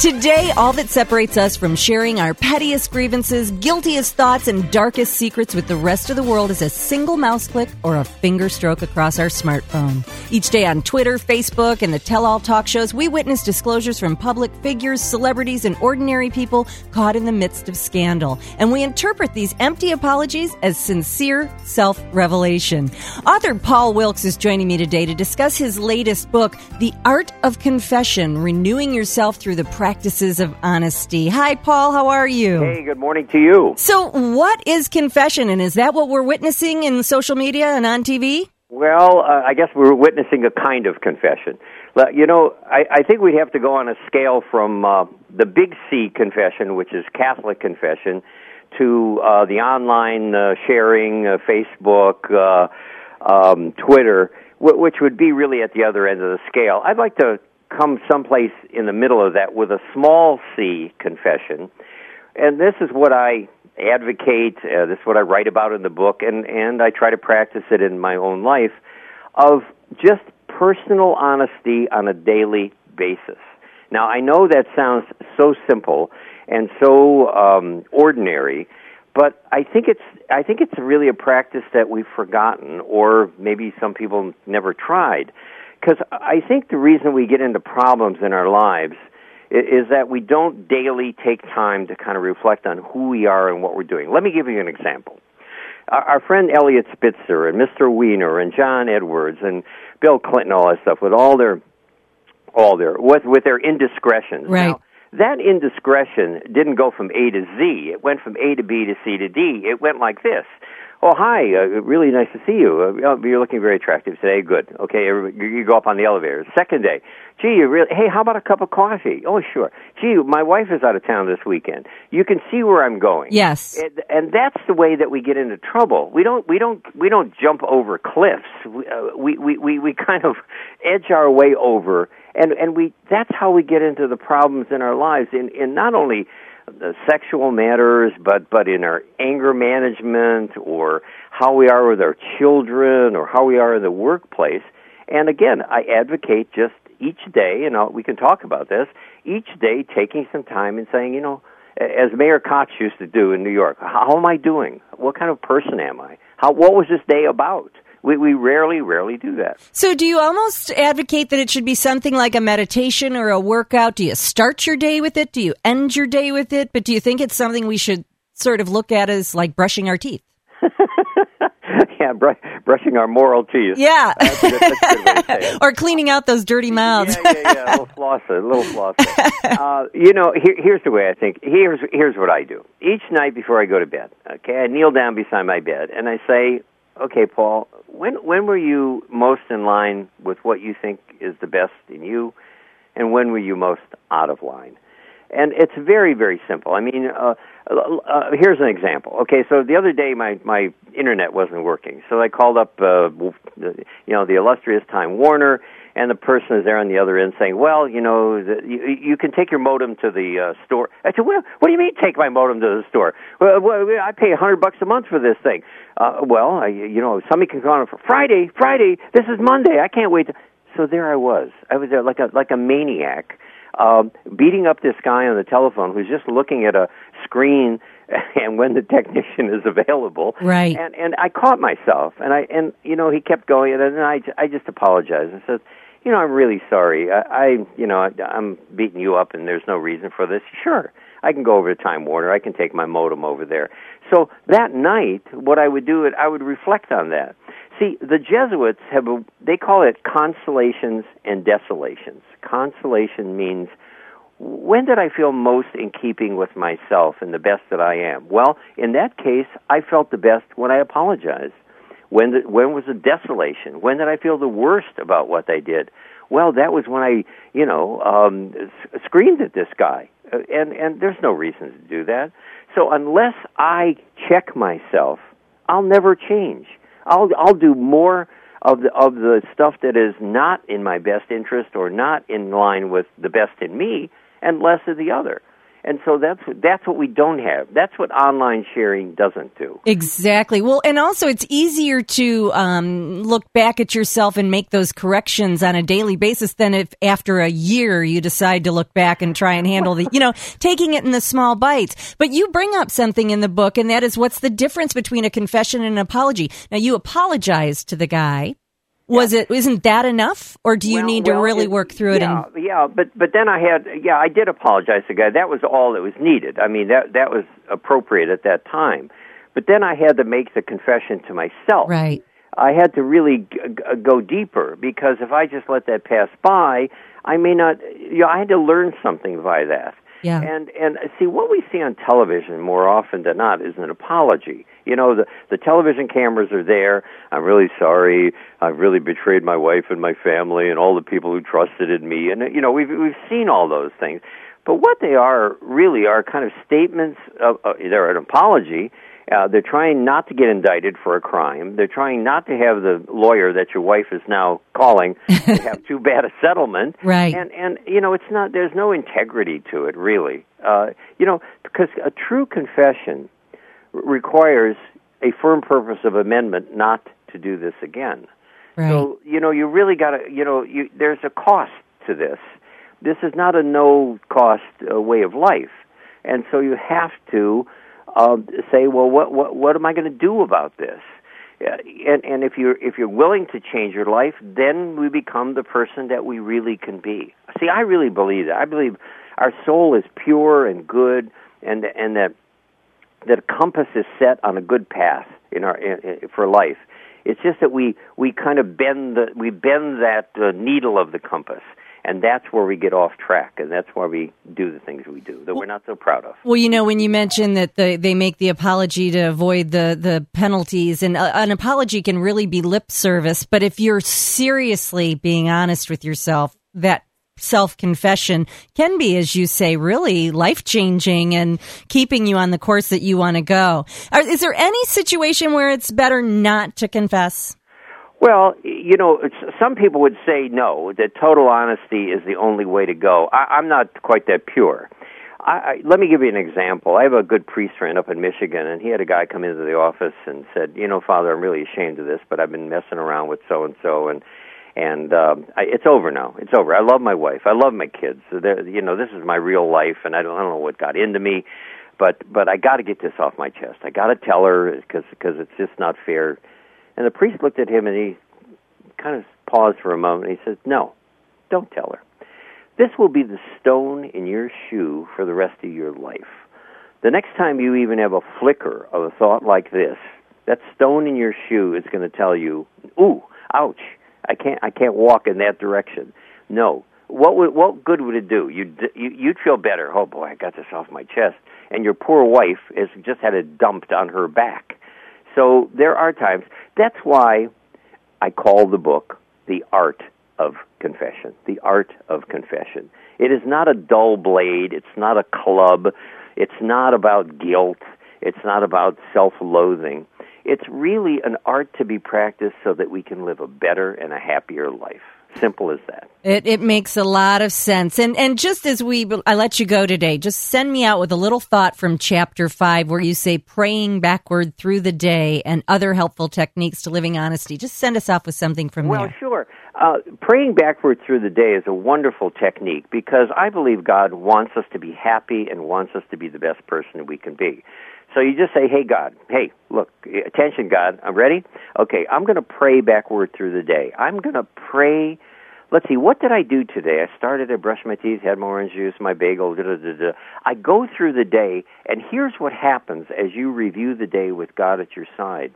Today, all that separates us from sharing our pettiest grievances, guiltiest thoughts, and darkest secrets with the rest of the world is a single mouse click or a finger stroke across our smartphone. Each day on Twitter, Facebook, and the tell all talk shows, we witness disclosures from public figures, celebrities, and ordinary people caught in the midst of scandal. And we interpret these empty apologies as sincere self revelation. Author Paul Wilkes is joining me today to discuss his latest book, The Art of Confession Renewing Yourself Through the Practice practices of honesty. Hi, Paul. How are you? Hey, good morning to you. So, what is confession, and is that what we're witnessing in social media and on TV? Well, uh, I guess we're witnessing a kind of confession. You know, I, I think we have to go on a scale from uh, the big C confession, which is Catholic confession, to uh, the online uh, sharing, uh, Facebook, uh, um, Twitter, which would be really at the other end of the scale. I'd like to come someplace in the middle of that with a small c confession. And this is what I advocate, uh, this is what I write about in the book, and, and I try to practice it in my own life of just personal honesty on a daily basis. Now, I know that sounds so simple and so um, ordinary, but I think it's I think it's really a practice that we've forgotten, or maybe some people never tried. Because I think the reason we get into problems in our lives is that we don't daily take time to kind of reflect on who we are and what we're doing. Let me give you an example. Our friend Eliot Spitzer and Mr. Weiner and John Edwards and Bill Clinton, all that stuff, with all their, all their, with, with their indiscretions. Right. Now, that indiscretion didn't go from A to Z. It went from A to B to C to D. It went like this. Oh, hi. Uh, really nice to see you. Uh, oh, you're looking very attractive today. Good. Okay, you go up on the elevator. Second day. Gee, you really, hey, how about a cup of coffee? Oh, sure. Gee, my wife is out of town this weekend. You can see where I'm going. Yes. And, and that's the way that we get into trouble. We don't, we don't, we don't jump over cliffs. We, uh, we, we, we, we kind of edge our way over and, and we, that's how we get into the problems in our lives in, in not only the sexual matters, but but in our anger management or how we are with our children or how we are in the workplace. And again, I advocate just each day, and I'll, we can talk about this. Each day, taking some time and saying, you know, as Mayor Koch used to do in New York, how am I doing? What kind of person am I? How what was this day about? We, we rarely, rarely do that. So, do you almost advocate that it should be something like a meditation or a workout? Do you start your day with it? Do you end your day with it? But do you think it's something we should sort of look at as like brushing our teeth? yeah, br- brushing our moral teeth. Yeah, that's good, that's or cleaning out those dirty mouths. yeah, yeah, yeah, a little flosser, a little flosser. uh, you know, here, here's the way I think. Here's here's what I do. Each night before I go to bed, okay, I kneel down beside my bed and I say, okay, Paul, when when were you most in line with what you think is the best in you, and when were you most out of line? And it's very very simple. I mean, uh, uh, here's an example. Okay, so the other day my my internet wasn't working, so I called up uh, you know the illustrious Time Warner and the person is there on the other end saying, "Well, you know, the, you, you can take your modem to the uh, store." I said, "Well, what do you mean take my modem to the store? Well, well I pay a hundred bucks a month for this thing." Uh, well, I, you know, somebody can call on for Friday. Friday. This is Monday. I can't wait. To... So there I was. I was there like a like a maniac, um, beating up this guy on the telephone who's just looking at a screen and when the technician is available. Right. And and I caught myself, and I and you know he kept going, and then I I just apologized and said you know, I'm really sorry. I, I you know, I, I'm beating you up, and there's no reason for this. Sure, I can go over to Time Warner. I can take my modem over there. So that night, what I would do, I would reflect on that. See, the Jesuits have a, they call it consolations and desolations. Consolation means when did I feel most in keeping with myself and the best that I am? Well, in that case, I felt the best when I apologized. When the, when was the desolation? When did I feel the worst about what they did? Well, that was when I, you know, um, screamed at this guy, uh, and and there's no reason to do that. So unless I check myself, I'll never change. I'll I'll do more of the of the stuff that is not in my best interest or not in line with the best in me, and less of the other. And so that's that's what we don't have. That's what online sharing doesn't do. Exactly. Well, and also it's easier to um, look back at yourself and make those corrections on a daily basis than if after a year you decide to look back and try and handle the, you know, taking it in the small bites. But you bring up something in the book, and that is what's the difference between a confession and an apology. Now, you apologized to the guy was it isn't that enough, or do you well, need well, to really it, work through it? Yeah, and... yeah, but but then I had yeah I did apologize to the guy. That was all that was needed. I mean that that was appropriate at that time. But then I had to make the confession to myself. Right. I had to really g- g- go deeper because if I just let that pass by, I may not. You know, I had to learn something by that. Yeah. And and see what we see on television more often than not is an apology. You know, the the television cameras are there. I'm really sorry. I've really betrayed my wife and my family and all the people who trusted in me. And you know, we've we've seen all those things. But what they are really are kind of statements of uh, they're an apology uh, they're trying not to get indicted for a crime. They're trying not to have the lawyer that your wife is now calling have too bad a settlement. Right. And and you know it's not. There's no integrity to it really. Uh, you know because a true confession requires a firm purpose of amendment not to do this again. Right. So you know you really got to you know you, there's a cost to this. This is not a no cost uh, way of life, and so you have to uh, say, well, what what what am I going to do about this? And and if you're if you're willing to change your life, then we become the person that we really can be. See, I really believe that. I believe our soul is pure and good, and and that that compass is set on a good path in our in, in, for life. It's just that we we kind of bend the we bend that uh, needle of the compass and that's where we get off track, and that's why we do the things we do that we're not so proud of. Well, you know, when you mentioned that the, they make the apology to avoid the the penalties, and uh, an apology can really be lip service, but if you're seriously being honest with yourself, that self confession can be, as you say, really life changing and keeping you on the course that you want to go. Is there any situation where it's better not to confess? Well, you know, some people would say no, that total honesty is the only way to go. I, I'm not quite that pure. I, I, let me give you an example. I have a good priest friend up in Michigan, and he had a guy come into the office and said, "You know, Father, I'm really ashamed of this, but I've been messing around with so and so, and and um, I, it's over now. It's over. I love my wife. I love my kids. So you know, this is my real life, and I don't, I don't know what got into me, but but I got to get this off my chest. I got to tell her because because it's just not fair." And the priest looked at him and he kind of paused for a moment. And he says, "No, don't tell her. This will be the stone in your shoe for the rest of your life. The next time you even have a flicker of a thought like this, that stone in your shoe is going to tell you, "Ooh, ouch! I can't, I can't walk in that direction." No. What would, what good would it do? You'd, you, you'd feel better. Oh boy, I got this off my chest. And your poor wife has just had it dumped on her back. So there are times. That's why I call the book The Art of Confession. The Art of Confession. It is not a dull blade. It's not a club. It's not about guilt. It's not about self loathing. It's really an art to be practiced so that we can live a better and a happier life. Simple as that. It, it makes a lot of sense. And and just as we I let you go today, just send me out with a little thought from chapter 5 where you say praying backward through the day and other helpful techniques to living honesty. Just send us off with something from well, there. Well, sure. Uh, praying backward through the day is a wonderful technique because I believe God wants us to be happy and wants us to be the best person we can be. So you just say, "Hey God, hey, look, attention God, I'm ready. Okay, I'm going to pray backward through the day. I'm going to pray let's see, what did I do today? I started, I brushed my teeth, had my orange juice, my bagel, da da da da. I go through the day, and here's what happens as you review the day with God at your side.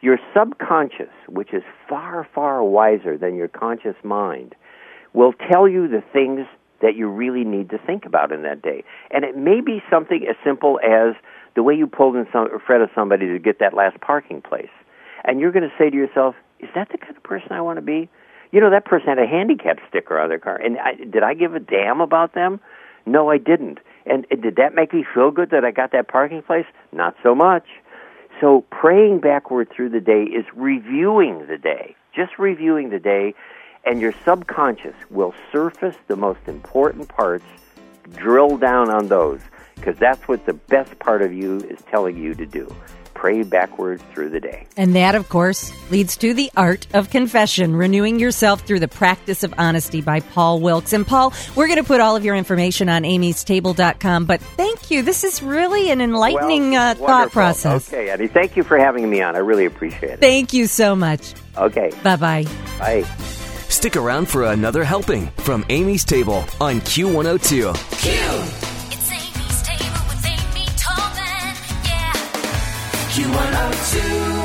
Your subconscious, which is far, far wiser than your conscious mind, will tell you the things that you really need to think about in that day. And it may be something as simple as the way you pulled in some, front of somebody to get that last parking place. And you're going to say to yourself, is that the kind of person I want to be? you know that person had a handicap sticker on their car and I, did i give a damn about them? No i didn't. And, and did that make me feel good that i got that parking place? Not so much. So praying backward through the day is reviewing the day just reviewing the day and your subconscious will surface the most important parts drill down on those because that's what the best part of you is telling you to do. Pray backwards through the day. And that, of course, leads to The Art of Confession, Renewing Yourself Through the Practice of Honesty by Paul Wilkes. And Paul, we're going to put all of your information on amystable.com, but thank you. This is really an enlightening well, uh, thought process. Okay, Eddie, thank you for having me on. I really appreciate it. Thank you so much. Okay. Bye-bye. Bye. Stick around for another helping from Amy's Table on Q102. Q. Q102.